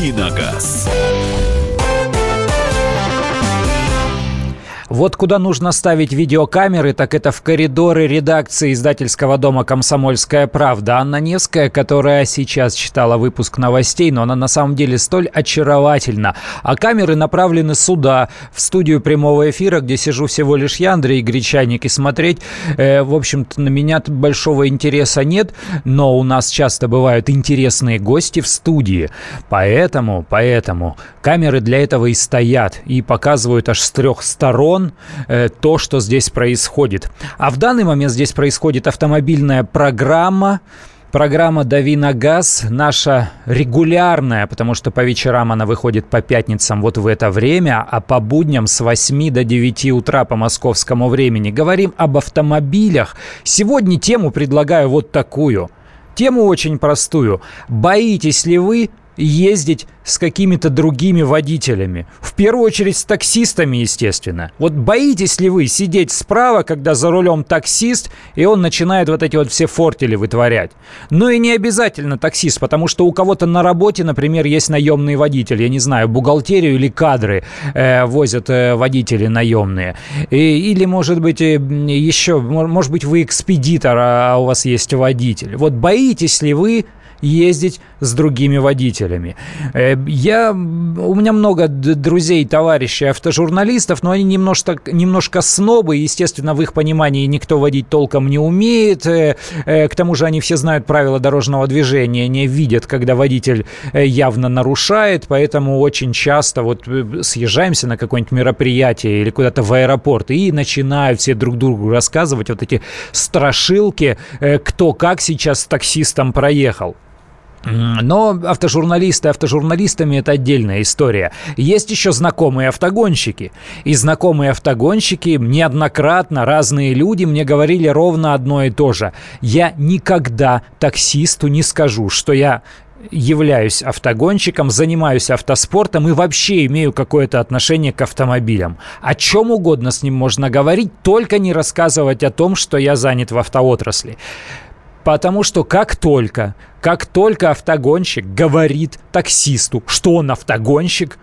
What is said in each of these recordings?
«Давиногаз». Вот куда нужно ставить видеокамеры, так это в коридоры редакции издательского дома «Комсомольская правда». Анна Невская, которая сейчас читала выпуск новостей, но она на самом деле столь очаровательна. А камеры направлены сюда, в студию прямого эфира, где сижу всего лишь я, Андрей Гречаник, и смотреть, э, в общем-то, на меня большого интереса нет, но у нас часто бывают интересные гости в студии. Поэтому, поэтому камеры для этого и стоят, и показывают аж с трех сторон э, то, что здесь происходит. А в данный момент здесь происходит автомобильная программа, Программа «Дави на газ» наша регулярная, потому что по вечерам она выходит по пятницам вот в это время, а по будням с 8 до 9 утра по московскому времени. Говорим об автомобилях. Сегодня тему предлагаю вот такую. Тему очень простую. Боитесь ли вы ездить с какими-то другими водителями. В первую очередь с таксистами, естественно. Вот боитесь ли вы сидеть справа, когда за рулем таксист, и он начинает вот эти вот все фортели вытворять? Ну и не обязательно таксист, потому что у кого-то на работе, например, есть наемный водитель. Я не знаю, бухгалтерию или кадры э, возят э, водители наемные. И, или, может быть, э, еще, может быть, вы экспедитор, а у вас есть водитель. Вот боитесь ли вы ездить с другими водителями. Э, я, у меня много друзей, товарищей автожурналистов, но они немножко, немножко снобы, естественно, в их понимании никто водить толком не умеет. Э, э, к тому же они все знают правила дорожного движения, не видят, когда водитель явно нарушает, поэтому очень часто вот съезжаемся на какое-нибудь мероприятие или куда-то в аэропорт и начинают все друг другу рассказывать вот эти страшилки, кто как сейчас с таксистом проехал. Но автожурналисты автожурналистами это отдельная история. Есть еще знакомые автогонщики. И знакомые автогонщики неоднократно разные люди мне говорили ровно одно и то же. Я никогда таксисту не скажу, что я являюсь автогонщиком, занимаюсь автоспортом и вообще имею какое-то отношение к автомобилям. О чем угодно с ним можно говорить, только не рассказывать о том, что я занят в автоотрасли. Потому что как только, как только автогонщик говорит таксисту, что он автогонщик,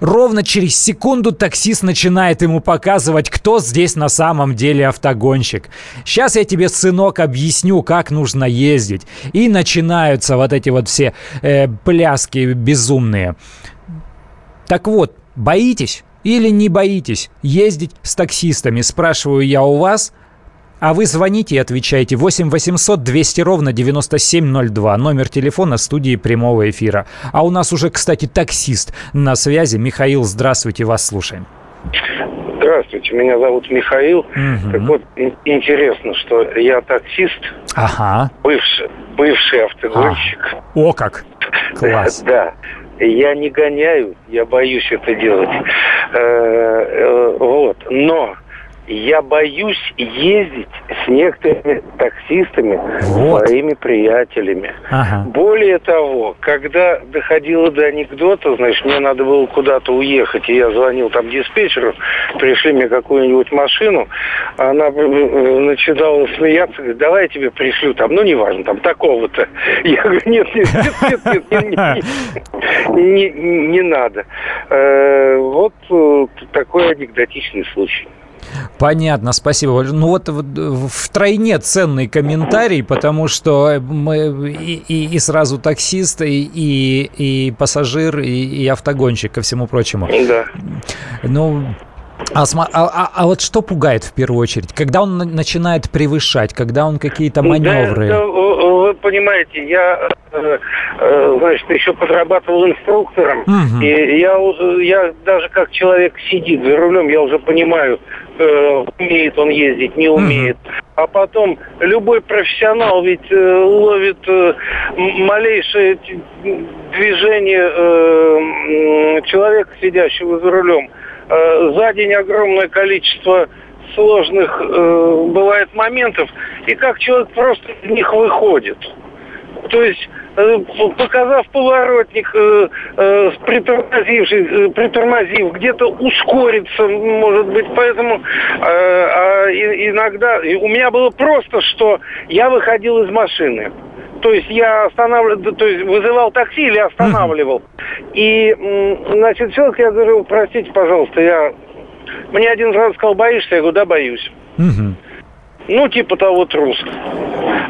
Ровно через секунду таксист начинает ему показывать, кто здесь на самом деле автогонщик. Сейчас я тебе, сынок, объясню, как нужно ездить. И начинаются вот эти вот все э, пляски безумные. Так вот, боитесь или не боитесь ездить с таксистами? Спрашиваю я у вас – а вы звоните и отвечайте 8 800 200 ровно 9702. Номер телефона студии прямого эфира. А у нас уже, кстати, таксист на связи. Михаил, здравствуйте, вас слушаем. Здравствуйте, меня зовут Михаил. Угу. Так вот, интересно, что я таксист, ага. бывший, бывший автогонщик. А. О как! Класс. Да. Я не гоняю, я боюсь это делать. Э, э, вот. Но я боюсь ездить с некоторыми таксистами, вот. своими приятелями. Ага. Более того, когда доходило до анекдота, значит, мне надо было куда-то уехать, и я звонил там диспетчеру, пришли мне какую-нибудь машину, она э, э, начинала смеяться, говорит, давай я тебе пришлю там, ну, неважно, там, такого-то. Я говорю, нет, нет, нет, нет, нет, не, не, не надо. Э, вот такой анекдотичный случай. Понятно, спасибо. Ну вот в тройне ценный комментарий, потому что мы и, и, и сразу таксист, и, и, и пассажир, и, и автогонщик, ко всему прочему. Да. Ну, а, а, а, а вот что пугает в первую очередь? Когда он начинает превышать, когда он какие-то маневры? Да, да, понимаете, я, э, э, значит, еще подрабатывал инструктором, угу. и я, я даже как человек сидит за рулем, я уже понимаю, э, умеет он ездить, не умеет. Угу. А потом любой профессионал ведь ловит малейшее движение человека, сидящего за рулем за день огромное количество сложных э, бывает моментов, и как человек просто из них выходит. То есть э, показав поворотник, э, э, притормозивший, притормозив, где-то ускориться, может быть. Поэтому а иногда... У меня было просто, что я выходил из машины то есть я останавливал, то есть вызывал такси или останавливал. И, значит, человек, я говорю, простите, пожалуйста, я... Мне один раз сказал, боишься? Я говорю, да, боюсь. Ну, типа того трус.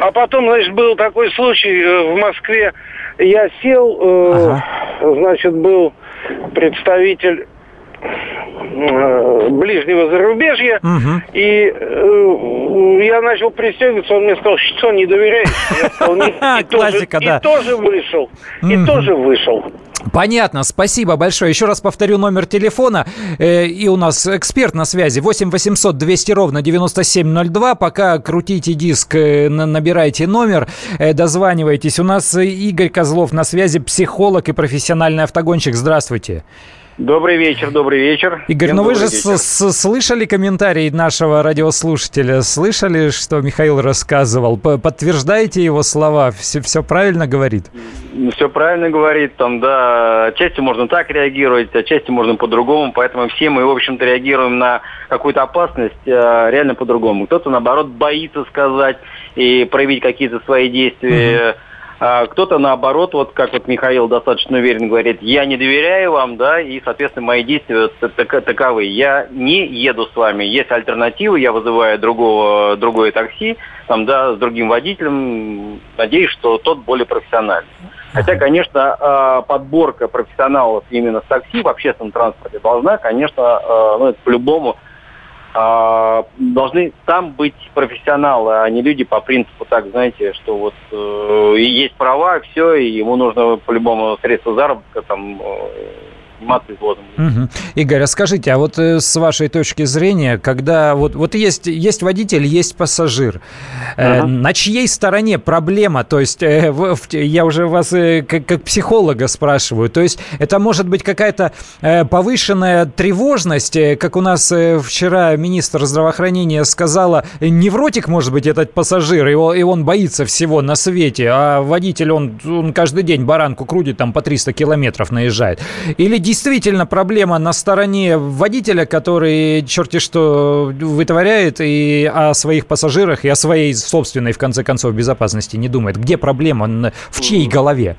А потом, значит, был такой случай э, в Москве. Я сел, э, ага. значит, был представитель ближнего зарубежья. Угу. И э, я начал пристегиваться, он мне сказал, что не доверяешь. Я сказал, и, Классика, да. И тоже вышел. И тоже вышел. Понятно, спасибо большое. Еще раз повторю номер телефона. Э, и у нас эксперт на связи. 8 800 200 ровно 9702. Пока крутите диск, э, набирайте номер, э, дозванивайтесь. У нас Игорь Козлов на связи, психолог и профессиональный автогонщик. Здравствуйте. Добрый вечер, добрый вечер. Игорь, ну вы же слышали комментарий нашего радиослушателя? Слышали, что Михаил рассказывал? Подтверждаете его слова? Все, все правильно говорит? Ну, все правильно говорит. Там, да, отчасти можно так реагировать, отчасти можно по-другому. Поэтому все мы, в общем-то, реагируем на какую-то опасность э, реально по-другому. Кто-то, наоборот, боится сказать и проявить какие-то свои действия. Угу а кто-то наоборот, вот как вот Михаил достаточно уверенно говорит, я не доверяю вам, да, и, соответственно, мои действия таковы. Я не еду с вами. Есть альтернативы, я вызываю другого, другое такси, там, да, с другим водителем. Надеюсь, что тот более профессиональный. Хотя, конечно, а, подборка профессионалов именно с такси в общественном транспорте должна, конечно, а, ну, это по-любому а, должны там быть профессионалы, а не люди по принципу так, знаете, что вот э, есть права, все, и ему нужно по-любому средства заработка там э, заниматься извозом. Угу. Игорь, а скажите, а вот э, с вашей точки зрения, когда вот, вот есть, есть водитель, есть пассажир, э, на чьей стороне проблема? То есть э, в, в, я уже вас э, как, как психолога спрашиваю, то есть это может быть какая-то э, повышенная тревожность, э, как у нас э, вчера министр здравоохранения сказала, невротик может быть этот пассажир, и он, и он боится всего на свете, а водитель, он, он каждый день баранку крутит, там по 300 километров наезжает. Или действительно проблема на стороне водителя, который черти что вытворяет, и о своих пассажирах, и о своей собственной, в конце концов, безопасности не думает. Где проблема? В чьей голове?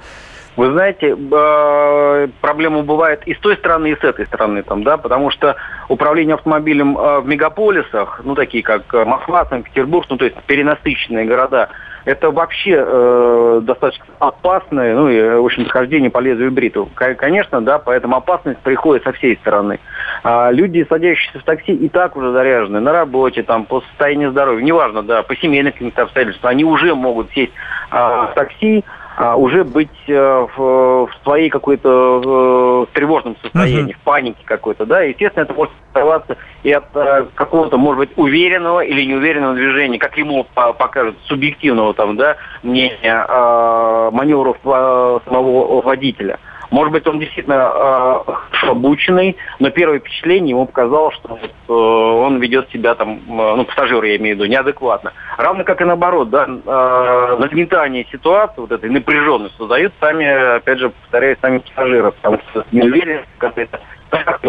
Вы знаете, э, проблема бывает и с той стороны, и с этой стороны, там, да, потому что управление автомобилем э, в мегаполисах, ну, такие как Москва, Санкт-Петербург, ну, то есть перенасыщенные города, это вообще э, достаточно опасное, ну и, в общем, хождение по лезвию бритвы. Конечно, да, поэтому опасность приходит со всей стороны. А люди, садящиеся в такси, и так уже заряжены на работе, там, по состоянию здоровья, неважно, да, по семейным каким-то обстоятельствам, они уже могут сесть а, в такси, а, уже быть э, в, в своей какой-то э, тревожном состоянии, uh-huh. в панике какой-то, да, естественно, это может оставаться и от э, какого-то, может быть, уверенного или неуверенного движения, как ему покажут, субъективного там, да, мнения, э, маневров э, самого водителя. Может быть, он действительно э, обученный, но первое впечатление ему показало, что э, он ведет себя там, э, ну, пассажир я имею в виду, неадекватно. Равно как и наоборот, да, э, нагнетание ситуации, вот этой напряженности создают сами, опять же, повторяю, сами пассажиры, потому что неуверенность какая-то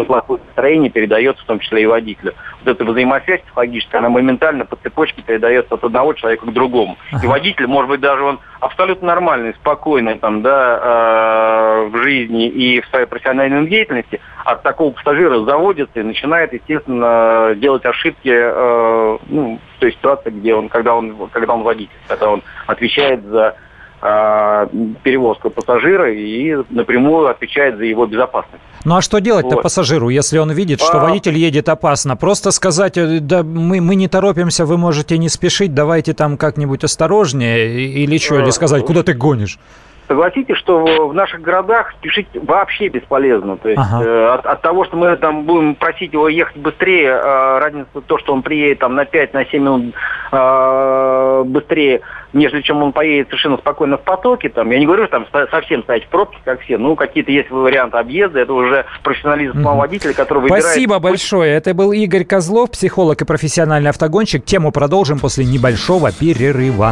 плохое настроение передается в том числе и водителю. Вот эта взаимосвязь психологическая, она моментально по цепочке передается от одного человека к другому. И водитель, может быть, даже он абсолютно нормальный, спокойный там, да, э, в жизни и в своей профессиональной деятельности, от такого пассажира заводится и начинает, естественно, делать ошибки э, ну, в той ситуации, где он, когда он, когда он водитель, когда он отвечает за перевозку пассажира и напрямую отвечает за его безопасность. Ну а что делать-то вот. пассажиру, если он видит, что а... водитель едет опасно? Просто сказать, э, да мы, мы не торопимся, вы можете не спешить, давайте там как-нибудь осторожнее, или что, или сказать, куда ты гонишь? Согласитесь, что в наших городах спешить вообще бесполезно. То есть ага. э, от, от того, что мы там будем просить его ехать быстрее, э, разница то, что он приедет там на 5-7 на минут э, быстрее, нежели чем он поедет совершенно спокойно в потоке. Там, я не говорю, что там совсем стоять в пробке, как все. Ну, какие-то есть варианты объезда. Это уже профессионализм самого угу. водителя, который выбирает... Спасибо большое. Это был Игорь Козлов, психолог и профессиональный автогонщик. Тему продолжим после небольшого перерыва.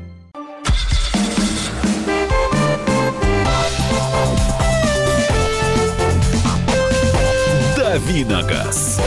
Давиногаз.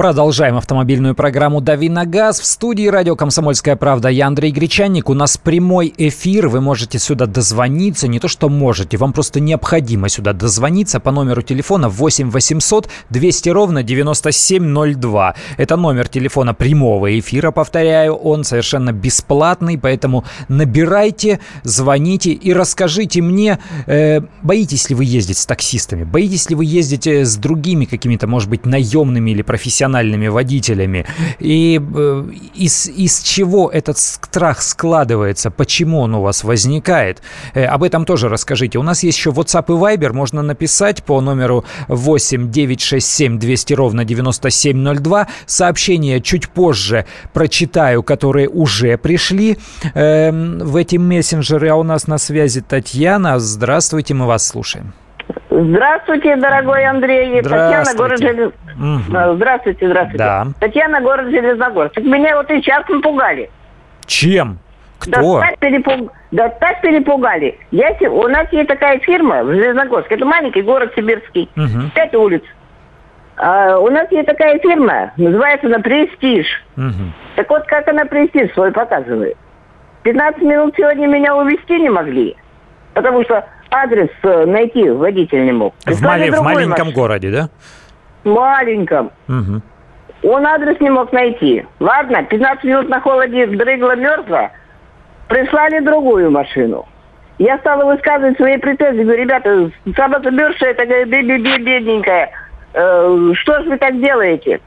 Продолжаем автомобильную программу «Дави на газ». В студии радио «Комсомольская правда» я Андрей Гречанник. У нас прямой эфир. Вы можете сюда дозвониться. Не то, что можете, вам просто необходимо сюда дозвониться по номеру телефона 8 800 200 ровно 9702. Это номер телефона прямого эфира, повторяю. Он совершенно бесплатный, поэтому набирайте, звоните и расскажите мне, э, боитесь ли вы ездить с таксистами? Боитесь ли вы ездить э, с другими какими-то, может быть, наемными или профессиональными профессиональными водителями. И э, из, из чего этот страх складывается, почему он у вас возникает, э, об этом тоже расскажите. У нас есть еще WhatsApp и Viber, можно написать по номеру 8 967 200 ровно 9702. Сообщения чуть позже прочитаю, которые уже пришли э, в эти мессенджеры. А у нас на связи Татьяна. Здравствуйте, мы вас слушаем. Здравствуйте, дорогой Андрей. Татьяна, город Желез... угу. Здравствуйте, здравствуйте. Да. Татьяна, город Железногорск. Меня вот и сейчас напугали. Чем? Кто? Да так, перепуг... да так перепугали. Я... У нас есть такая фирма в Железногорске. Это маленький город Сибирский. Угу. Пять улиц. А, у нас есть такая фирма, называется она «Престиж». Угу. Так вот, как она «Престиж» свой показывает. 15 минут сегодня меня увезти не могли. Потому что адрес э, найти водитель не мог. В, мали- в маленьком машину. городе, да? Маленьком. Угу. Он адрес не мог найти. Ладно, 15 минут на холоде дрыгла мерзла. Прислали другую машину. Я стала высказывать свои претензии. Говорю, ребята, самозабершая такая бедненькая. Э, что же вы так делаете?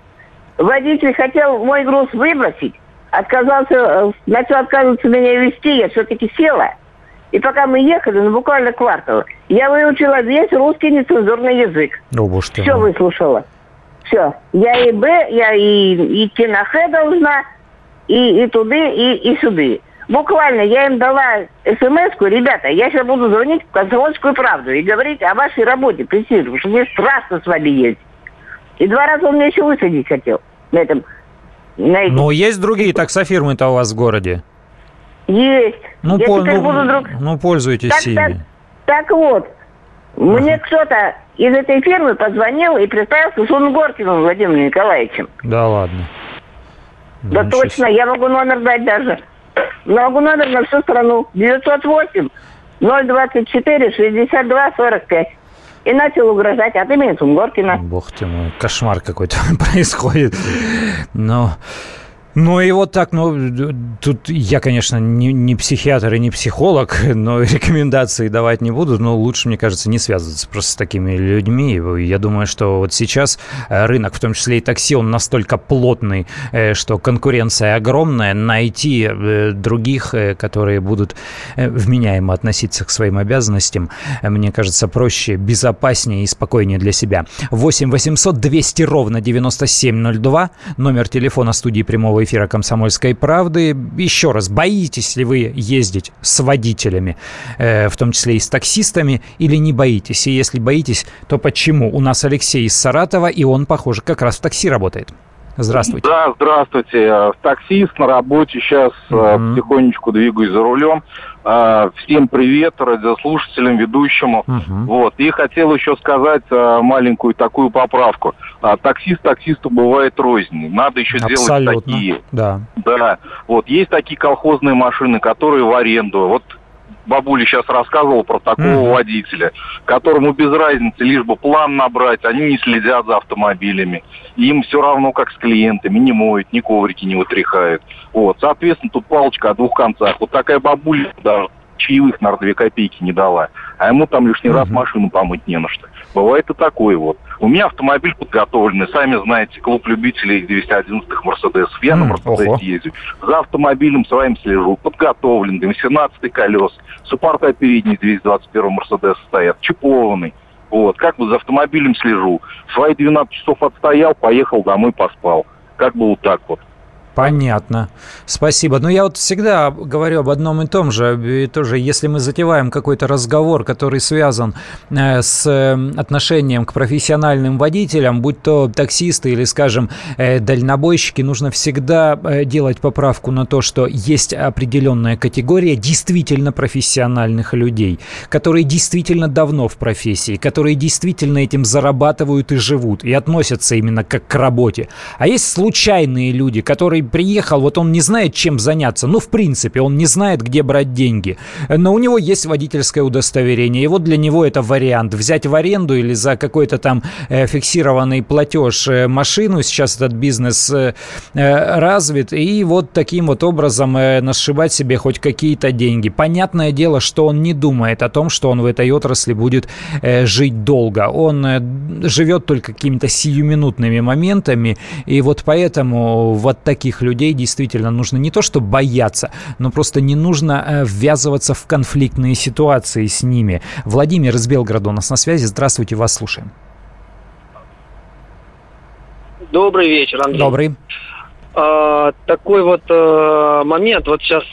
Водитель хотел мой груз выбросить. Отказался, э, начал отказываться меня вести. Я все-таки села. И пока мы ехали, ну, буквально квартал, я выучила весь русский нецензурный язык. О, боже ты Все выслушала. Все. Я и Б, я и на Х должна, и, и туды, и, и сюды. Буквально я им дала смс-ку, ребята, я сейчас буду звонить в «Комсомольскую правду» и говорить о вашей работе, потому что мне страшно с вами ездить. И два раза он меня еще высадить хотел на этом. На этом. Но есть другие таксофирмы-то у вас в городе? Есть. Ну, Я по, ну, буду друг... ну пользуйтесь так, ими. Так, так вот, uh-huh. мне кто-то из этой фирмы позвонил и представился Сунгоркиным Владимиром Николаевичем. Да ладно. Да, да точно, я могу номер дать даже. Могу номер на всю страну. 908 024 62 45 и начал угрожать от имени Сунгоркина. Бог ты мой, кошмар какой-то происходит. Но... Ну и вот так, ну, тут я, конечно, не, не психиатр и не психолог, но рекомендации давать не буду, но лучше, мне кажется, не связываться просто с такими людьми. Я думаю, что вот сейчас э, рынок, в том числе и такси, он настолько плотный, э, что конкуренция огромная. Найти э, других, которые будут вменяемо относиться к своим обязанностям, мне кажется, проще, безопаснее и спокойнее для себя. 8 800 200 ровно 9702, номер телефона студии прямого эфира «Комсомольской правды». Еще раз, боитесь ли вы ездить с водителями, э, в том числе и с таксистами, или не боитесь? И если боитесь, то почему? У нас Алексей из Саратова, и он, похоже, как раз в такси работает. Здравствуйте. Да, здравствуйте. Таксист на работе сейчас mm-hmm. потихонечку двигаюсь за рулем. Всем привет радиослушателям, ведущему. Uh-huh. Вот. И хотел еще сказать маленькую такую поправку. Таксист таксисту бывает рознь. Надо еще Абсолютно. сделать такие. Да. Да. Вот есть такие колхозные машины, которые в аренду. Вот бабуля сейчас рассказывала про такого mm-hmm. водителя, которому без разницы, лишь бы план набрать, они не следят за автомобилями. Им все равно, как с клиентами, не моют, ни коврики не вытряхают. Вот, соответственно, тут палочка о двух концах. Вот такая бабуля, да, чаевых, наверное, две копейки не дала. А ему там лишний раз машину помыть не на что. Бывает и такое вот. У меня автомобиль подготовленный. Сами знаете, клуб любителей 211-х Мерседесов. Я mm, на Мерседесе езжу. За автомобилем своим слежу. Подготовлен. 18 колес. Суппорта передние 221 Мерседес стоят. Чипованный. Вот, как бы за автомобилем слежу. Свои 12 часов отстоял, поехал домой, поспал. Как бы вот так вот. Понятно. Спасибо. Но я вот всегда говорю об одном и том же. И тоже, если мы затеваем какой-то разговор, который связан э, с э, отношением к профессиональным водителям, будь то таксисты или, скажем, э, дальнобойщики, нужно всегда делать поправку на то, что есть определенная категория действительно профессиональных людей, которые действительно давно в профессии, которые действительно этим зарабатывают и живут, и относятся именно как к работе. А есть случайные люди, которые приехал, вот он не знает, чем заняться. Ну, в принципе, он не знает, где брать деньги. Но у него есть водительское удостоверение. И вот для него это вариант. Взять в аренду или за какой-то там э, фиксированный платеж э, машину. Сейчас этот бизнес э, развит. И вот таким вот образом насшибать себе хоть какие-то деньги. Понятное дело, что он не думает о том, что он в этой отрасли будет жить долго. Он живет только какими-то сиюминутными моментами. И вот поэтому вот таких таких людей действительно нужно не то, что бояться, но просто не нужно э, ввязываться в конфликтные ситуации с ними. Владимир из Белгорода у нас на связи. Здравствуйте, вас слушаем. Добрый вечер, Андрей. Добрый. А, такой вот а, момент, вот сейчас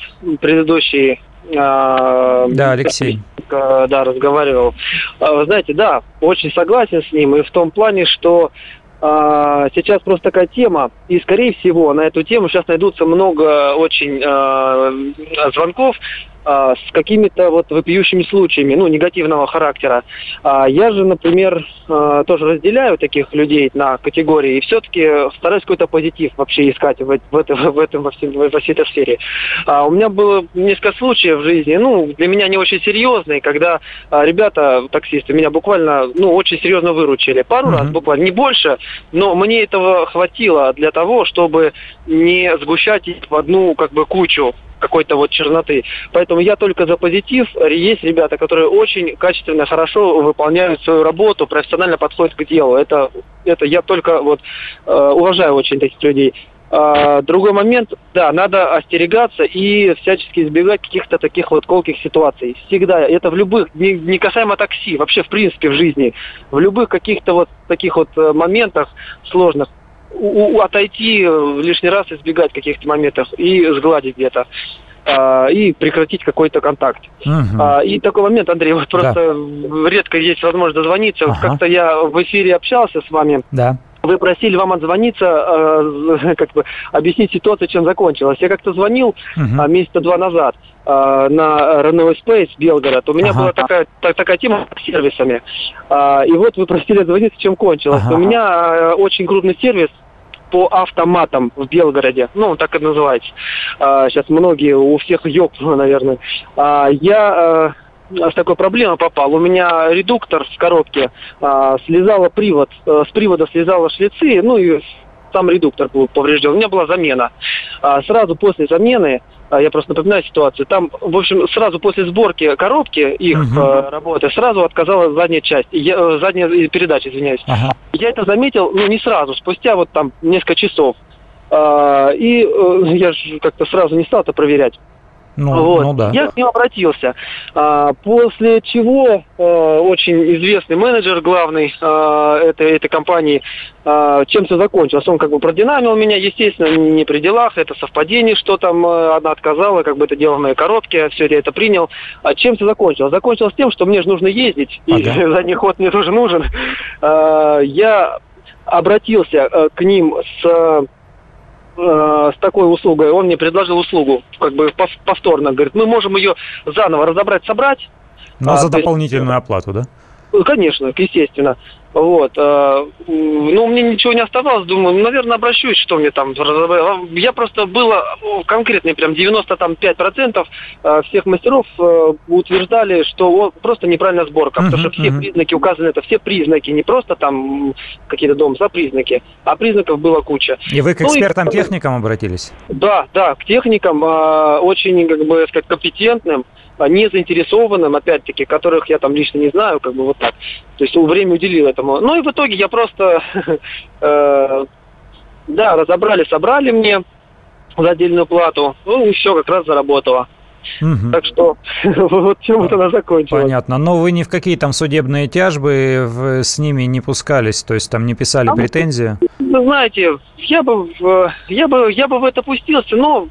предыдущий а, да, Алексей. Да, разговаривал. А, вы знаете, да, очень согласен с ним и в том плане, что сейчас просто такая тема, и, скорее всего, на эту тему сейчас найдутся много очень э, звонков а, с какими-то вот вопиющими случаями, ну, негативного характера. А я же, например, а, тоже разделяю таких людей на категории и все-таки стараюсь какой-то позитив вообще искать в, в, этом, в, этом, во, всем, во всей этой сфере. А у меня было несколько случаев в жизни, ну, для меня не очень серьезные, когда а, ребята, таксисты, меня буквально, ну, очень серьезно выручили. Пару mm-hmm. раз буквально, не больше, но мне этого хватило для того, чтобы не сгущать их в одну, как бы, кучу какой-то вот черноты. Поэтому я только за позитив. Есть ребята, которые очень качественно, хорошо выполняют свою работу, профессионально подходят к делу. Это, это я только вот э, уважаю очень таких людей. А, другой момент, да, надо остерегаться и всячески избегать каких-то таких вот колких ситуаций. Всегда, это в любых, не, не касаемо такси, вообще в принципе в жизни, в любых каких-то вот таких вот э, моментах сложных, у, у, отойти э, лишний раз, избегать каких-то моментов и сгладить где-то а, и прекратить какой-то контакт. Угу. И такой момент, Андрей, вот просто да. редко есть возможность дозвониться. Ага. Как-то я в эфире общался с вами. Да. Вы просили вам отзвониться, э, как бы объяснить ситуацию, чем закончилась. Я как-то звонил угу. месяца два назад э, на Runaway Space Белгород. У меня ага. была такая, так, такая тема с сервисами. Э, и вот вы просили отзвониться, чем кончилось. Ага. У меня э, очень крупный сервис по автоматам в Белгороде. Ну, так и называется. А, сейчас многие, у всех ёб, наверное. А, я а, с такой проблемой попал. У меня редуктор с коробки а, слезала привод, а, с привода слезала шлицы, ну и сам редуктор был поврежден. У меня была замена. А, сразу после замены а, я просто напоминаю ситуацию. Там, в общем, сразу после сборки коробки их uh-huh. работы сразу отказалась задняя часть, я, э, задняя передача, извиняюсь. Uh-huh. Я это заметил, ну, не сразу, спустя вот там несколько часов. А, и э, я же как-то сразу не стал это проверять. Ну, вот. ну да. Я к ним обратился. А, после чего а, очень известный менеджер главный а, этой, этой компании, а, чем все закончилось. Он как бы продинамил меня, естественно, не при делах, это совпадение, что там а, она отказала, как бы это дело в моей коробке, все, я это принял. А чем все закончилось? Закончилось тем, что мне же нужно ездить, и ага. задний ход мне тоже нужен. А, я обратился а, к ним с Э, с такой услугой, он мне предложил услугу, как бы повторно, говорит, мы можем ее заново разобрать, собрать. Но а, за дополнительную есть, оплату, да? Конечно, естественно. Вот. Э, ну, мне ничего не оставалось. Думаю, ну, наверное, обращусь, что мне там Я просто было конкретно прям 95% э, всех мастеров э, утверждали, что просто неправильная сборка. Потому что все признаки указаны, это все признаки, не просто там какие-то дома, а признаки, а признаков было куча. И вы к экспертам-техникам ну, обратились? Да, да, к техникам, очень, как бы сказать, компетентным не заинтересованным, опять-таки, которых я там лично не знаю, как бы вот так. То есть время уделил этому. Ну и в итоге я просто, э, да, разобрали, собрали мне за отдельную плату, ну и все, как раз заработало. Угу. Так что вот чем это она закончилась. Понятно. Но вы ни в какие там судебные тяжбы в, с ними не пускались, то есть там не писали а претензии? Вы знаете, я бы, я бы, я бы в это пустился, но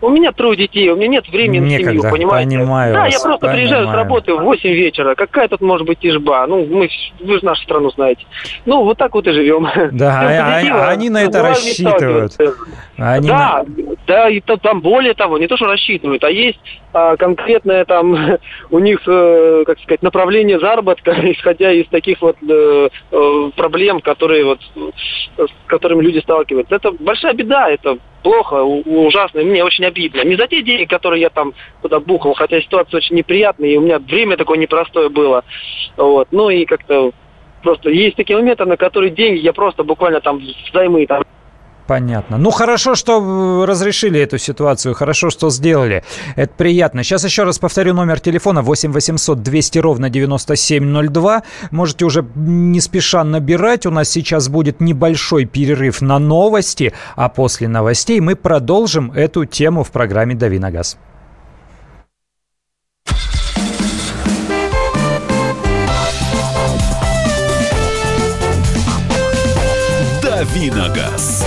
у меня трое детей, у меня нет времени Некогда, на семью, понимаете? Понимаю да, вас, я просто понимаю. приезжаю с работы в 8 вечера. Какая тут может быть тяжба? Ну, мы, вы же нашу страну знаете. Ну, вот так вот и живем. Да, а, а, они на это рассчитывают. Они да, на... да, и то, там более того, не то, что рассчитывают, а есть а, конкретное там у них, э, как сказать, направление заработка, исходя из таких вот э, э, проблем, которые вот, с которыми люди сталкиваются. Это большая беда, это плохо, ужасно, и мне очень обидно. Не за те деньги, которые я там туда бухал, хотя ситуация очень неприятная, и у меня время такое непростое было. Вот. Ну и как-то просто есть такие моменты, на которые деньги я просто буквально там займы там Понятно. Ну, хорошо, что разрешили эту ситуацию, хорошо, что сделали. Это приятно. Сейчас еще раз повторю номер телефона 8 800 200 ровно 9702. Можете уже не спеша набирать. У нас сейчас будет небольшой перерыв на новости, а после новостей мы продолжим эту тему в программе «Дави на газ». «Давиногаз».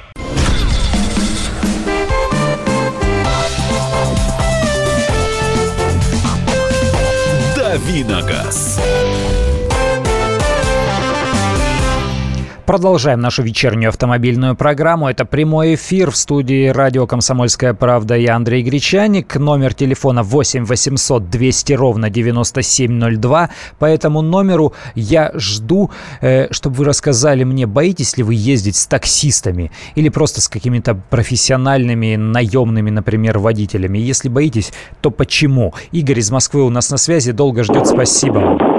Давиногаз. Продолжаем нашу вечернюю автомобильную программу. Это прямой эфир в студии радио «Комсомольская правда». Я Андрей Гречаник. Номер телефона 8 800 200 ровно 9702. По этому номеру я жду, э, чтобы вы рассказали мне, боитесь ли вы ездить с таксистами или просто с какими-то профессиональными наемными, например, водителями. Если боитесь, то почему? Игорь из Москвы у нас на связи. Долго ждет. Спасибо вам.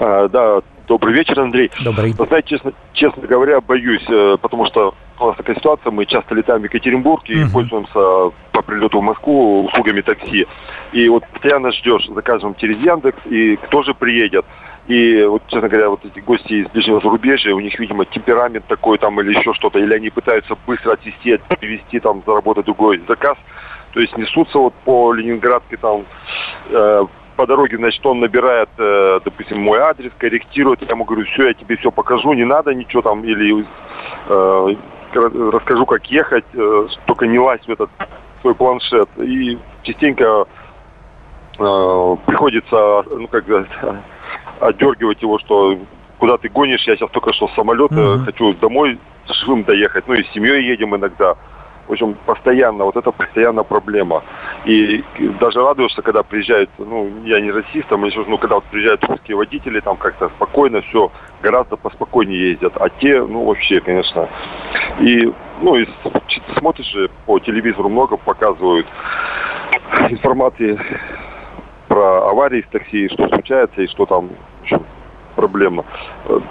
А, да, Добрый вечер, Андрей. Добрый. Вы знаете, честно, честно говоря, боюсь, э, потому что у нас такая ситуация, мы часто летаем в Екатеринбург и uh-huh. пользуемся по прилету в Москву услугами такси. И вот постоянно ждешь, заказываем через Яндекс, и кто же приедет. И вот, честно говоря, вот эти гости из ближнего зарубежья, у них, видимо, темперамент такой там или еще что-то, или они пытаются быстро отвезти, перевести там, заработать другой заказ. То есть несутся вот по Ленинградке там э, по дороге, значит, он набирает, э, допустим, мой адрес, корректирует, я ему говорю, все, я тебе все покажу, не надо ничего там, или э, расскажу, как ехать, э, только не лазь в этот свой планшет. И частенько э, приходится, ну, как сказать, отдергивать его, что куда ты гонишь, я сейчас только что с самолета, mm-hmm. хочу домой живым доехать, ну и с семьей едем иногда. В общем, постоянно, вот это постоянно проблема. И даже радуешься, когда приезжают, ну, я не расист, там, ну, когда вот приезжают русские водители, там как-то спокойно все, гораздо поспокойнее ездят. А те, ну, вообще, конечно. И, ну, и смотришь же по телевизору много показывают информации про аварии в такси, что случается и что там, в проблема.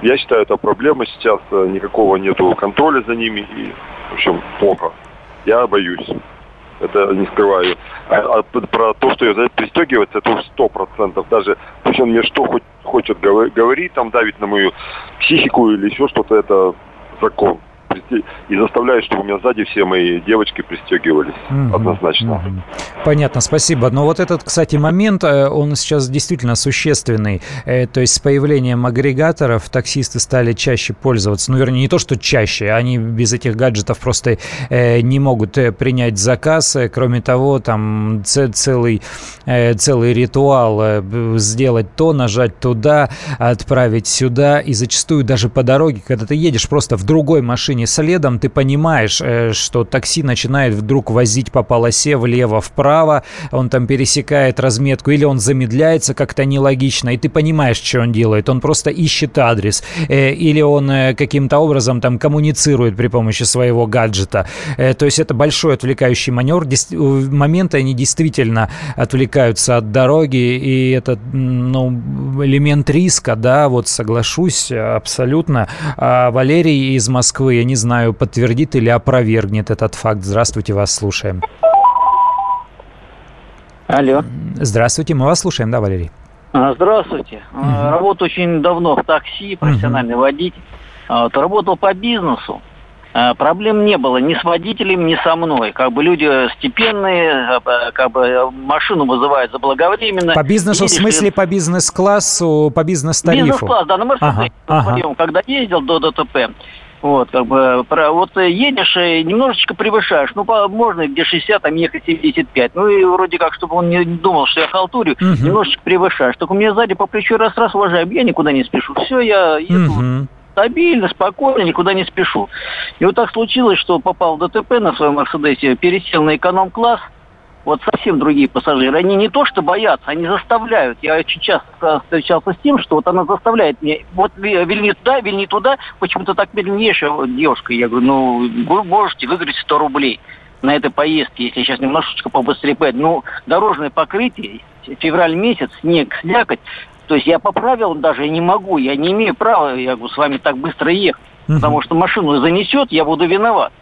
Я считаю, это проблема сейчас, никакого нету контроля за ними и, в общем, плохо я боюсь. Это не скрываю. А, а про то, что я пристегиваться, это уж сто процентов. Даже пусть он мне что хоть хочет говорить, там давить на мою психику или еще что-то, это закон и заставляю, чтобы у меня сзади все мои девочки пристегивались. Угу, однозначно. Угу. Понятно, спасибо. Но вот этот, кстати, момент, э, он сейчас действительно существенный. Э, то есть с появлением агрегаторов таксисты стали чаще пользоваться. Ну, вернее, не то, что чаще. Они без этих гаджетов просто э, не могут принять заказ. Кроме того, там целый, целый ритуал сделать то, нажать туда, отправить сюда. И зачастую даже по дороге, когда ты едешь просто в другой машине машине следом, ты понимаешь, э, что такси начинает вдруг возить по полосе влево-вправо, он там пересекает разметку, или он замедляется как-то нелогично, и ты понимаешь, что он делает. Он просто ищет адрес, э, или он э, каким-то образом там коммуницирует при помощи своего гаджета. То есть это большой отвлекающий маневр. Моменты они действительно отвлекаются от дороги, и это ну, элемент риска, да, вот соглашусь абсолютно. А Валерий из Москвы, я не знаю, подтвердит или опровергнет этот факт. Здравствуйте, вас слушаем. Алло. Здравствуйте, мы вас слушаем, да, Валерий? А, здравствуйте. Угу. Работаю очень давно в такси, профессиональный угу. водитель. А, вот, работал по бизнесу. Проблем не было ни с водителем, ни со мной. Как бы люди степенные, как бы машину вызывают заблаговременно. По бизнесу, Едешь, в смысле по бизнес-классу, по бизнес-тарифу? Бизнес-класс, да, на Мерседесе. Ага, ага. Когда ездил до ДТП. Вот, как бы, вот едешь и немножечко превышаешь. Ну, можно где 60, там ехать 75. Ну, и вроде как, чтобы он не думал, что я халтурю, угу. немножечко превышаешь. Только у меня сзади по плечу раз-раз, уважаем, я никуда не спешу. Все, я еду угу. стабильно, спокойно, никуда не спешу. И вот так случилось, что попал в ДТП на своем Мерседесе, пересел на эконом-класс, вот совсем другие пассажиры. Они не то что боятся, они заставляют. Я очень часто встречался с тем, что вот она заставляет меня, вот вильни туда, вильни туда, почему-то так медленнее, девушка. Я говорю, ну, вы можете выиграть 100 рублей на этой поездке, если сейчас немножечко побыстрее поедет. Ну, дорожное покрытие, февраль месяц, снег, слякоть, то есть я по правилам даже не могу, я не имею права, я говорю, с вами так быстро ехать. Потому что машину занесет, я буду виноват.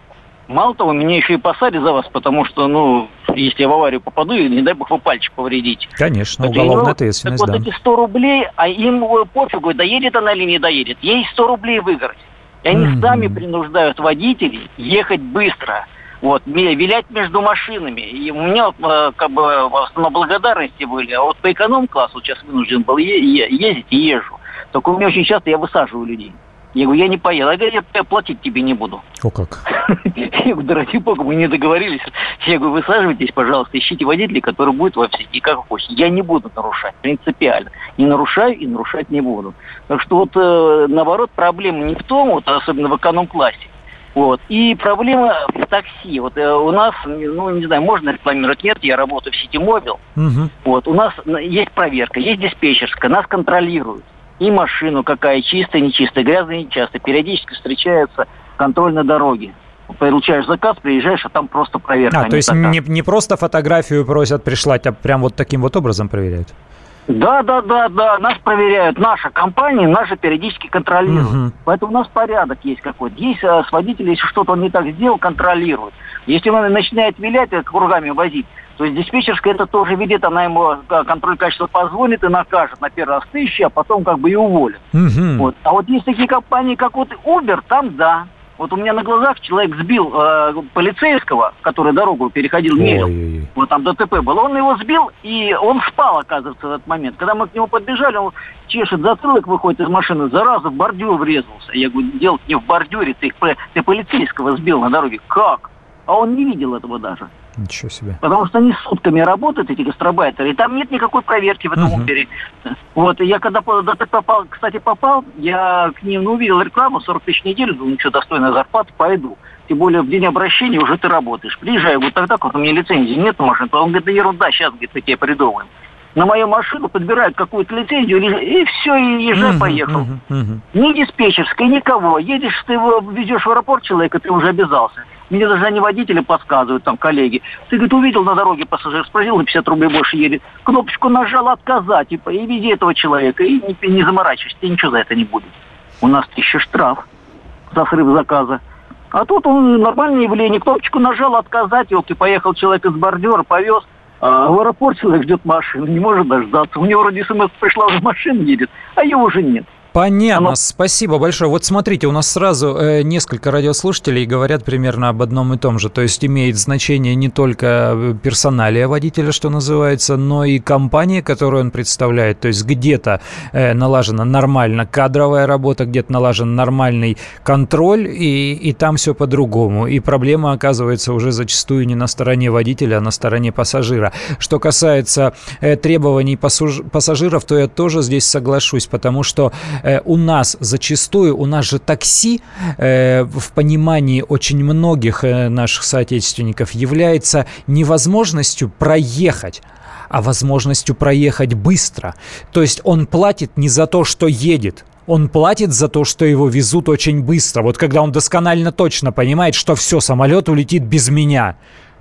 Мало того, меня еще и посадят за вас, потому что, ну, если я в аварию попаду, не дай бог вы пальчик повредите. Конечно, это уголовная ответственность, так да. вот эти 100 рублей, а им пофигу, доедет она или не доедет. Ей 100 рублей выиграть. И они mm-hmm. сами принуждают водителей ехать быстро. Вот, вилять между машинами. И у меня э, как бы основном благодарности были. А вот по эконом-классу сейчас вынужден был ездить и езжу. Только у меня очень часто я высаживаю людей. Я говорю, я не поеду. Я, я платить тебе не буду. О как? Я говорю, да ради бога, мы не договорились. Я говорю, высаживайтесь, пожалуйста, ищите водителя, который будет во всех, и как хочете. Я не буду нарушать, принципиально. Не нарушаю и нарушать не буду. Так что вот, э, наоборот, проблема не в том, вот, особенно в эконом-классе, вот. И проблема в такси. Вот э, у нас, ну, не знаю, можно рекламировать, нет, я работаю в сети Мобил. Угу. Вот, у нас есть проверка, есть диспетчерская, нас контролируют и машину какая, чистая, нечистая, грязная, нечастая. Периодически встречается контроль на дороге. Получаешь заказ, приезжаешь, а там просто проверка. А, то есть не, не просто фотографию просят пришлать, а прям вот таким вот образом проверяют? Да, да, да, да, нас проверяют, наша компания, наши периодически контролируют. Угу. Поэтому у нас порядок есть какой-то. Есть а, с водителем, если что-то он не так сделал, контролируют. Если он начинает вилять, кругами возить, то есть диспетчерская это тоже видит, она ему контроль качества позвонит и накажет на первый раз тысячи, а потом как бы и уволит. Угу. Вот. А вот есть такие компании, как вот Uber, там да. Вот у меня на глазах человек сбил э, полицейского, который дорогу переходил, мерил. Вот там ДТП было. Он его сбил, и он спал, оказывается, в этот момент. Когда мы к нему подбежали, он чешет затылок, выходит из машины, зараза, в бордюр врезался. Я говорю, делать не в бордюре, ты, ты полицейского сбил на дороге. Как? А он не видел этого даже. Ничего себе. Потому что они сутками работают, эти гастробайтеры, и там нет никакой проверки в этом. Uber. Вот, и я когда попал, кстати, попал, я к ним ну, увидел рекламу, 40 тысяч в неделю, думаю, что достойная зарплата, пойду. Тем более в день обращения уже ты работаешь. Приезжаю, говорю, так, вот у меня лицензии нет машин. Он говорит, да ерунда, сейчас, говорит, такие придумаем на мою машину подбирают какую-то лицензию, и все, и езжай, поехал. Ни диспетчерской, никого. Едешь, ты его везешь в аэропорт человека, ты уже обязался. Мне даже они водители подсказывают, там, коллеги. Ты, говорит, увидел на дороге пассажир, спросил, на 50 рублей больше едет. Кнопочку нажал отказать, типа, и вези этого человека, и не, не заморачивайся, тебе ничего за это не будет. У нас еще штраф за срыв заказа. А тут он нормальное явление. Кнопочку нажал отказать, елки, поехал человек из бордюра, повез. А в аэропорт человек ждет машину, не может дождаться. У него вроде смс пришла, уже машина едет, а ее уже нет. Понятно, Оно... спасибо большое. Вот смотрите, у нас сразу э, несколько радиослушателей говорят примерно об одном и том же. То есть имеет значение не только э, персоналия водителя, что называется, но и компания, которую он представляет. То есть где-то э, налажена нормально кадровая работа, где-то налажен нормальный контроль, и, и там все по-другому. И проблема оказывается уже зачастую не на стороне водителя, а на стороне пассажира. Что касается э, требований пассажиров, то я тоже здесь соглашусь, потому что э, у нас зачастую, у нас же такси э, в понимании очень многих э, наших соотечественников является невозможностью проехать а возможностью проехать быстро. То есть он платит не за то, что едет, он платит за то, что его везут очень быстро. Вот когда он досконально точно понимает, что все, самолет улетит без меня.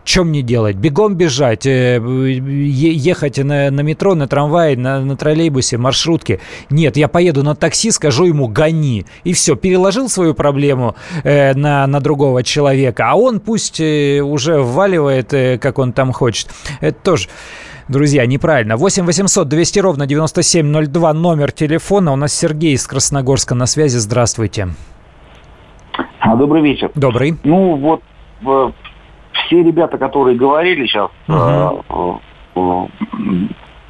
Что мне делать? Бегом бежать, э, ехать на, на метро, на трамвае, на, на троллейбусе, маршрутке? Нет, я поеду на такси, скажу ему «гони». И все, переложил свою проблему э, на, на другого человека, а он пусть э, уже вваливает, э, как он там хочет. Это тоже друзья, неправильно. 8 800 200 ровно 9702 номер телефона. У нас Сергей из Красногорска на связи. Здравствуйте. А, добрый вечер. Добрый. Ну вот все ребята, которые говорили сейчас угу.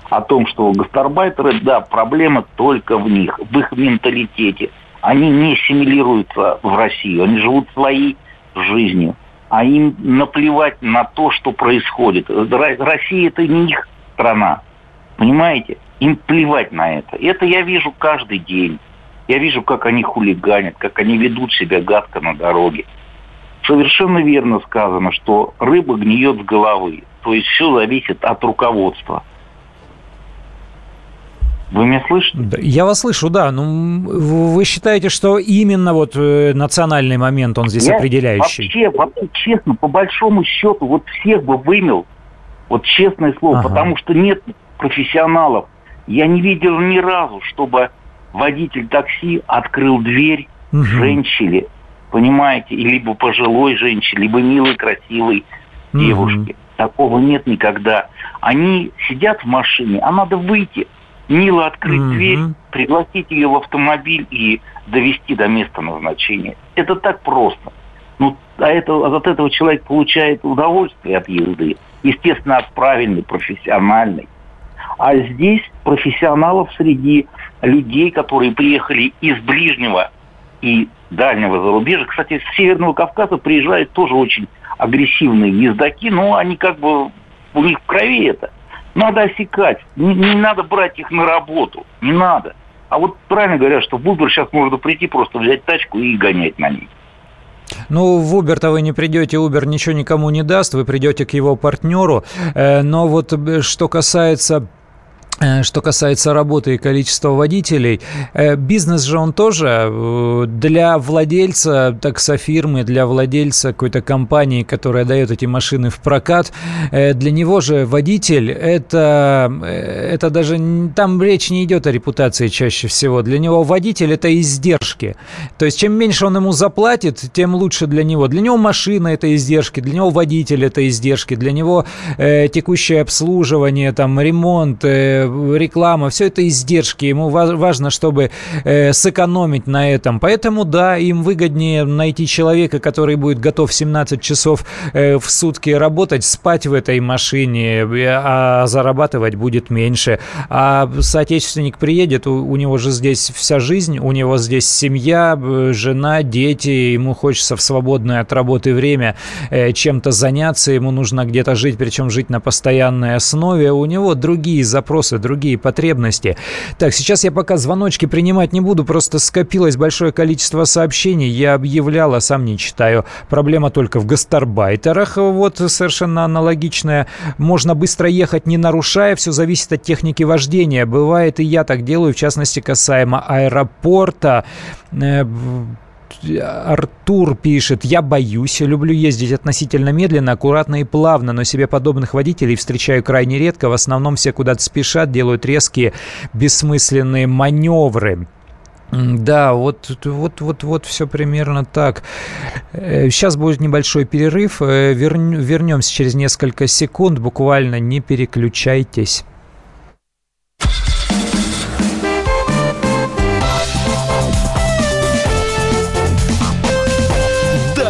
о том, что гастарбайтеры, да, проблема только в них, в их менталитете. Они не ассимилируются в Россию, они живут своей жизнью а им наплевать на то, что происходит. Россия это не их страна, понимаете? Им плевать на это. Это я вижу каждый день. Я вижу, как они хулиганят, как они ведут себя гадко на дороге. Совершенно верно сказано, что рыба гниет с головы. То есть все зависит от руководства. Вы меня слышите? Я вас слышу, да. Ну, вы считаете, что именно вот э, национальный момент, он здесь Я определяющий? Вообще, вообще, честно, по большому счету, вот всех бы вымел, вот честное слово, ага. потому что нет профессионалов. Я не видел ни разу, чтобы водитель такси открыл дверь угу. женщине, понимаете, либо пожилой женщине, либо милой, красивой угу. девушке. Такого нет никогда. Они сидят в машине, а надо выйти – мило открыть mm-hmm. дверь, пригласить ее в автомобиль и довести до места назначения. Это так просто. Ну, а это, от этого человек получает удовольствие от езды. Естественно, от правильной, профессиональной. А здесь профессионалов среди людей, которые приехали из ближнего и дальнего зарубежья. Кстати, с Северного Кавказа приезжают тоже очень агрессивные ездаки, но они как бы, у них в крови это надо осекать. Не, не надо брать их на работу. Не надо. А вот правильно говорят, что в Uber сейчас можно прийти, просто взять тачку и гонять на ней. Ну, в Uber-то вы не придете, Uber ничего никому не даст, вы придете к его партнеру. Э, но вот э, что касается что касается работы и количества водителей, э, бизнес же он тоже э, для владельца таксофирмы, для владельца какой-то компании, которая дает эти машины в прокат, для него же водитель это, это даже там речь не идет о репутации чаще всего. Для него водитель это издержки. То есть чем меньше он ему заплатит, тем лучше для него. Для него машина это издержки, для него водитель это издержки, для него э, текущее обслуживание, там ремонт, э, реклама, все это издержки. Ему важно, чтобы э, сэкономить на этом. Поэтому, да, им выгоднее найти человека, который будет готов 17 часов э, в сутки работать, спать в этой машине, а зарабатывать будет меньше. А соотечественник приедет, у, него же здесь вся жизнь, у него здесь семья, жена, дети, ему хочется в свободное от работы время э, чем-то заняться, ему нужно где-то жить, причем жить на постоянной основе. У него другие запросы, другие потребности. Так, сейчас я пока звоночки принимать не буду, просто скопилось большое количество сообщений. Я объявлял, а сам не читаю. Проблема только в гастарбайтерах. Вот совершенно аналогичная. Можно быстро ехать, не нарушая. Все зависит от техники вождения. Бывает, и я так делаю, в частности, касаемо аэропорта. Э, Артур пишет, я боюсь, люблю ездить относительно медленно, аккуратно и плавно, но себе подобных водителей встречаю крайне редко. В основном все куда-то спешат, делают резкие, бессмысленные маневры. Да, вот, вот, вот, вот все примерно так. Сейчас э, будет небольшой перерыв. Э, вернемся через несколько секунд. Буквально не переключайтесь.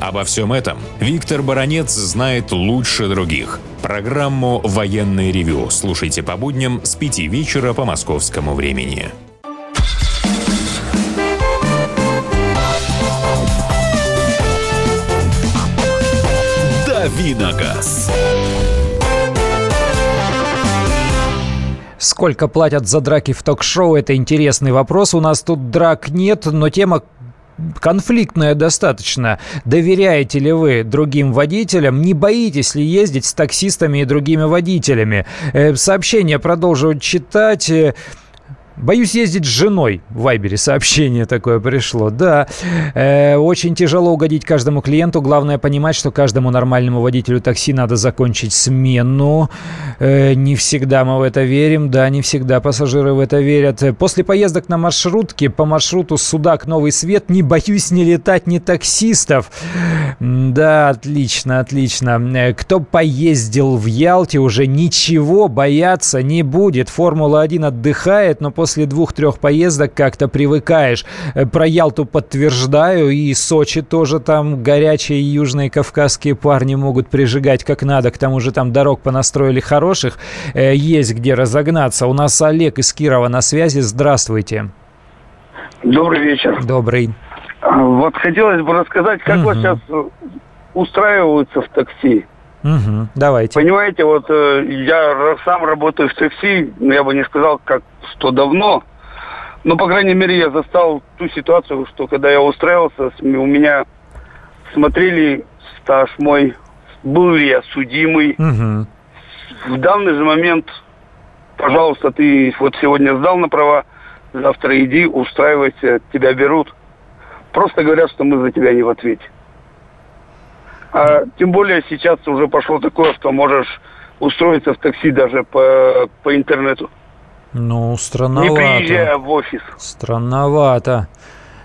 Обо всем этом Виктор Баранец знает лучше других. Программу «Военный ревю» слушайте по будням с 5 вечера по московскому времени. Давиногаз. Сколько платят за драки в ток-шоу, это интересный вопрос. У нас тут драк нет, но тема конфликтная достаточно. Доверяете ли вы другим водителям? Не боитесь ли ездить с таксистами и другими водителями? Э, сообщение продолжу читать. Боюсь ездить с женой. В Вайбере сообщение такое пришло. Да, э, очень тяжело угодить каждому клиенту. Главное понимать, что каждому нормальному водителю такси надо закончить смену. Э, не всегда мы в это верим. Да, не всегда пассажиры в это верят. После поездок на маршрутке по маршруту Судак Новый Свет не боюсь не летать ни таксистов. Да, отлично, отлично. Э, кто поездил в Ялте, уже ничего бояться не будет. Формула-1 отдыхает, но после после двух-трех поездок как-то привыкаешь. Э, про Ялту подтверждаю, и Сочи тоже там горячие южные кавказские парни могут прижигать как надо. К тому же там дорог понастроили хороших, э, есть где разогнаться. У нас Олег из Кирова на связи. Здравствуйте. Добрый вечер. Добрый. А, вот хотелось бы рассказать, как угу. вот сейчас устраиваются в такси. Угу, давайте. Понимаете, вот э, я сам работаю в такси, но я бы не сказал, как что давно. Но, по крайней мере, я застал ту ситуацию, что когда я устраивался, у меня смотрели стаж мой, был ли я судимый. Угу. В данный же момент, пожалуйста, ты вот сегодня сдал на права, завтра иди, устраивайся, тебя берут. Просто говорят, что мы за тебя не в ответе. А тем более сейчас уже пошло такое, что можешь устроиться в такси даже по, по интернету. Ну, странновато. Не приезжая в офис. Странновато.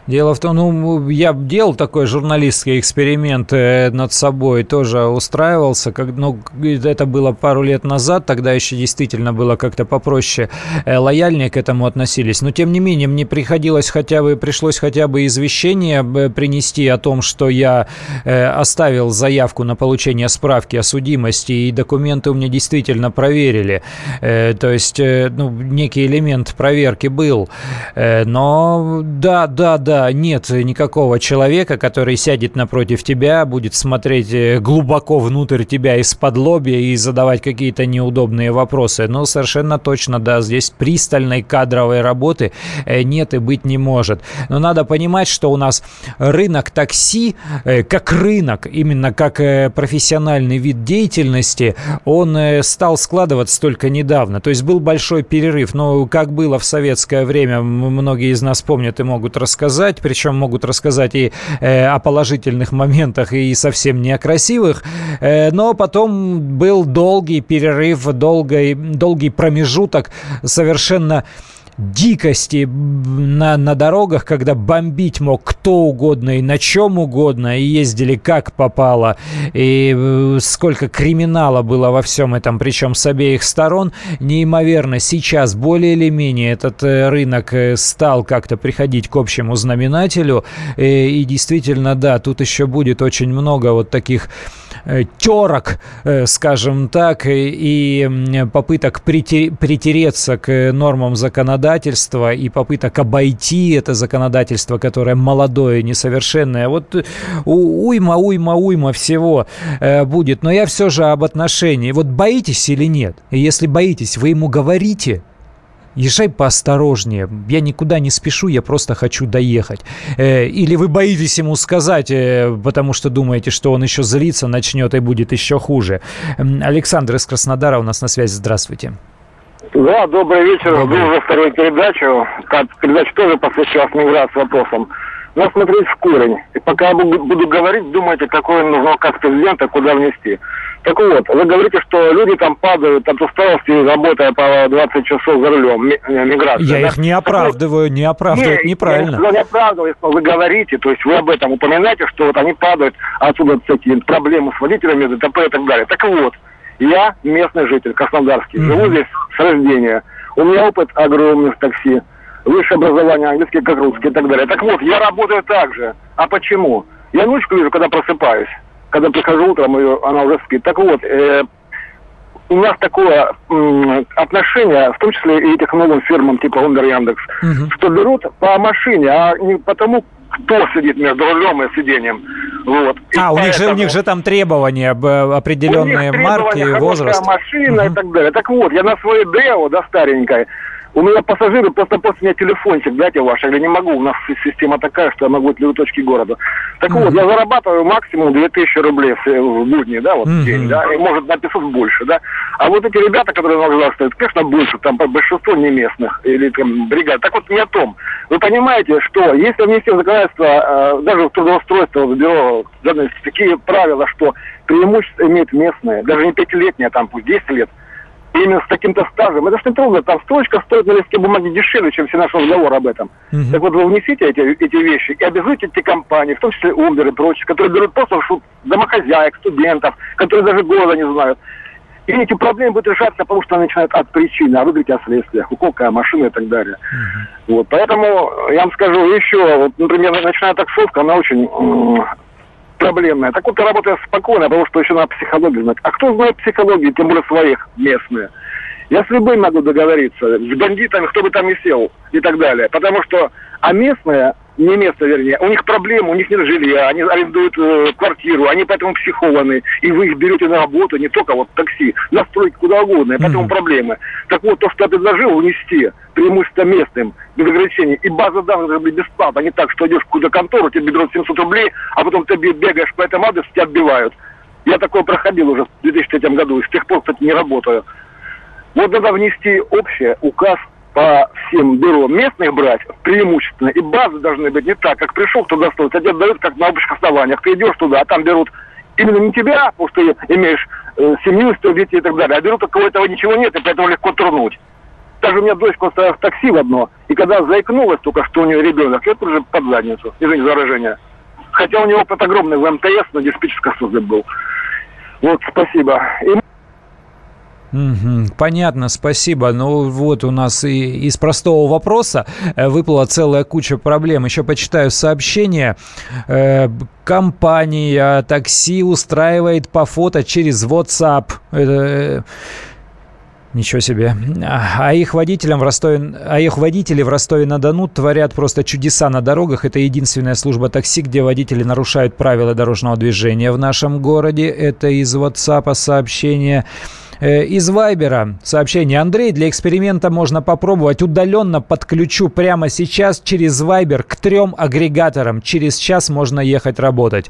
Дело в том, ну, я делал такой журналистский эксперимент э, над собой, тоже устраивался, как, ну, это было пару лет назад, тогда еще действительно было как-то попроще, э, лояльнее к этому относились, но тем не менее мне приходилось хотя бы, пришлось хотя бы извещение э, принести о том, что я оставил заявку на получение справки о судимости, и документы у меня действительно проверили, то есть, ну, некий элемент проверки был, но да, да, да, когда нет никакого человека, который сядет напротив тебя, будет смотреть э, глубоко внутрь тебя из-под лобья и задавать какие-то неудобные вопросы. Но совершенно точно, да, здесь пристальной кадровой работы э, нет и быть не может. Но надо понимать, что у нас рынок такси, э, как рынок, именно как профессиональный вид деятельности, он стал складываться только недавно. То есть был большой перерыв. Но как было в советское время, многие из нас помнят и могут рассказать, рассказать, причем могут рассказать и э, о положительных моментах, и совсем не о красивых. Э, но потом был долгий перерыв, долгий, долгий промежуток совершенно дикости на, на дорогах, когда бомбить мог кто угодно и на чем угодно, и ездили как попало, и э, сколько криминала было во всем этом, причем с обеих сторон, неимоверно. Сейчас более или менее этот э, рынок э, стал как-то приходить к общему знаменателю, и, и действительно, да, тут еще будет очень много вот таких терок, скажем так, и попыток притереться к нормам законодательства, законодательства и попыток обойти это законодательство, которое молодое, несовершенное. Вот э, уйма, уйма, уйма всего э, будет. Но я все же об отношении. Вот боитесь или нет? И если боитесь, вы ему говорите, Езжай поосторожнее. Я никуда не спешу, я просто хочу доехать. Э, или вы боитесь ему сказать, потому что думаете, что он еще злиться начнет и будет еще хуже. Александр из Краснодара у нас на связи. Здравствуйте. Да, добрый вечер. Добрый. Жду уже вторую передачу. Передача тоже посвящалась миграции вопросам. Но смотреть в корень. И пока я буду говорить, думайте, какой нужно указ президента, куда внести. Так вот, вы говорите, что люди там падают от усталости, работая по 20 часов за рулем, миграция. Я да? их не оправдываю, не оправдываю, это неправильно. Я не оправдываю, но вы говорите, то есть вы об этом упоминаете, что вот они падают отсюда, кстати, проблемы с водителями, ДТП и так далее. Так вот, я местный житель, краснодарский, mm-hmm. живу здесь с рождения. У меня опыт огромный в такси. Высшее образование, английский как русский и так далее. Так вот, я работаю так же. А почему? Я внучку вижу, когда просыпаюсь. Когда прихожу утром, ее, она уже спит. Так вот, э, у нас такое м, отношение, в том числе и этих новым фирмам типа Honda Яндекс, угу. что берут по машине, а не потому, кто сидит между рулем и сиденьем. Вот. И а, у них, же, у них же там требования определенные марки, возраст. машина угу. и так далее. Так вот, я на своей Део, да, старенькой, у меня пассажиры просто после меня телефончик, дайте ваш. Я говорю, не могу, у нас система такая, что я могу любой точки города. Так mm-hmm. вот, я зарабатываю максимум 2000 рублей в будни, да, вот mm-hmm. день, да, и может на 500 больше, да. А вот эти ребята, которые на глаз стоят, конечно, больше, там большинство не местных, или там бригад. Так вот не о том. Вы понимаете, что если внести в законодательство, э, даже в трудоустройство в бюро, такие правила, что преимущество имеют местные, даже не пятилетние, а там пусть 10 лет, именно с таким-то стажем. Это не трудно. Там строчка стоит на листке бумаги дешевле, чем все наши разговоры об этом. Угу. Так вот, вы внесите эти, эти вещи и обязуйте эти компании, в том числе Uber и прочие, которые берут просто в домохозяек, студентов, которые даже города не знают. И эти проблемы будут решаться, потому что они начинают от причины, а вы говорите о следствиях, у какая машина и так далее. Uh-huh. Вот, поэтому я вам скажу еще, вот, например, начиная таксовка, она очень проблемная. Так вот, я работаю спокойно, потому что еще надо психологию знать. А кто знает психологию, тем более своих, местные? Я с любым могу договориться, с бандитами, кто бы там ни сел и так далее. Потому что, а местные не место, вернее, у них проблемы, у них нет жилья, они арендуют э, квартиру, они поэтому психованы, и вы их берете на работу, не только вот такси, на стройки куда угодно, и поэтому mm-hmm. проблемы. Так вот, то, что я предложил внести, преимущество местным, без ограничений, и база данных должна быть бесплатна, а не так, что идешь в какую-то контору, тебе берут 700 рублей, а потом ты бегаешь по этому адресу, тебя отбивают. Я такое проходил уже в 2003 году, и с тех пор, кстати, не работаю. Вот надо внести общее указ по всем бюро местных брать преимущественно, и базы должны быть не так, как пришел туда стоит, а тебе дают как на общих основаниях. Ты идешь туда, а там берут именно не тебя, потому что ты имеешь э, семью, сто детей и так далее, а берут, у кого этого ничего нет, и поэтому легко турнуть. Даже у меня дочка стояла в такси в одно, и когда заикнулась только, что у нее ребенок, я тут под задницу, извините за выражение. Хотя у него опыт огромный в МТС, но диспетчерская служба был. Вот, спасибо. И Понятно, спасибо. Ну вот у нас и из простого вопроса э, выпала целая куча проблем. Еще почитаю сообщение. Э, компания такси устраивает по фото через WhatsApp. Э, Ничего себе. А их водителям в Ростове, а их водители в Ростове-на-Дону творят просто чудеса на дорогах. Это единственная служба такси, где водители нарушают правила дорожного движения в нашем городе. Это из WhatsApp сообщение. Э, из Вайбера сообщение. Андрей, для эксперимента можно попробовать. Удаленно подключу прямо сейчас через Вайбер к трем агрегаторам. Через час можно ехать работать.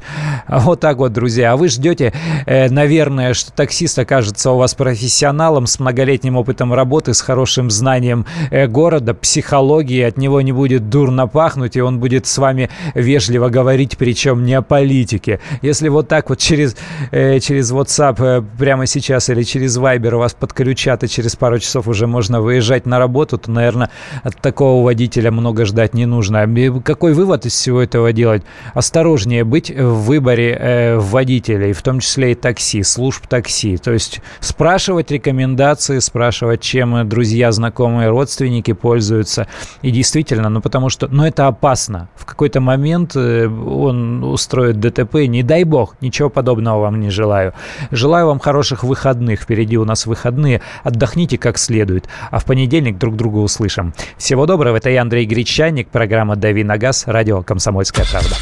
Вот так вот, друзья. А вы ждете, э, наверное, что таксист окажется у вас профессионалом с многолетним опытом работы, с хорошим знанием э, города, психологии. От него не будет дурно пахнуть, и он будет с вами вежливо говорить, причем не о политике. Если вот так вот через, через WhatsApp прямо сейчас или через Viber вас подключат, и через пару часов уже можно выезжать на работу, то, наверное, от такого водителя много ждать не нужно. Какой вывод из всего этого делать? Осторожнее быть в выборе э, водителей, в том числе и такси, служб такси. То есть спрашивать рекомендации, спрашивать, чем друзья, знакомые, родственники пользуются. И действительно, ну потому что, ну это опасно. В какой-то момент э, он устроит ДТП, не дай бог, ничего подобного вам не желаю. Желаю вам хороших выходных. Впереди впереди у нас выходные. Отдохните как следует. А в понедельник друг друга услышим. Всего доброго. Это я, Андрей Гречанник. Программа «Дави на газ». Радио «Комсомольская правда».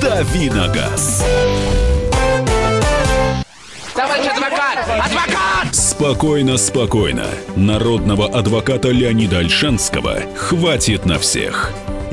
«Дави на газ». Товарищ адвокат! Адвокат! Спокойно, спокойно. Народного адвоката Леонида Альшанского хватит на всех.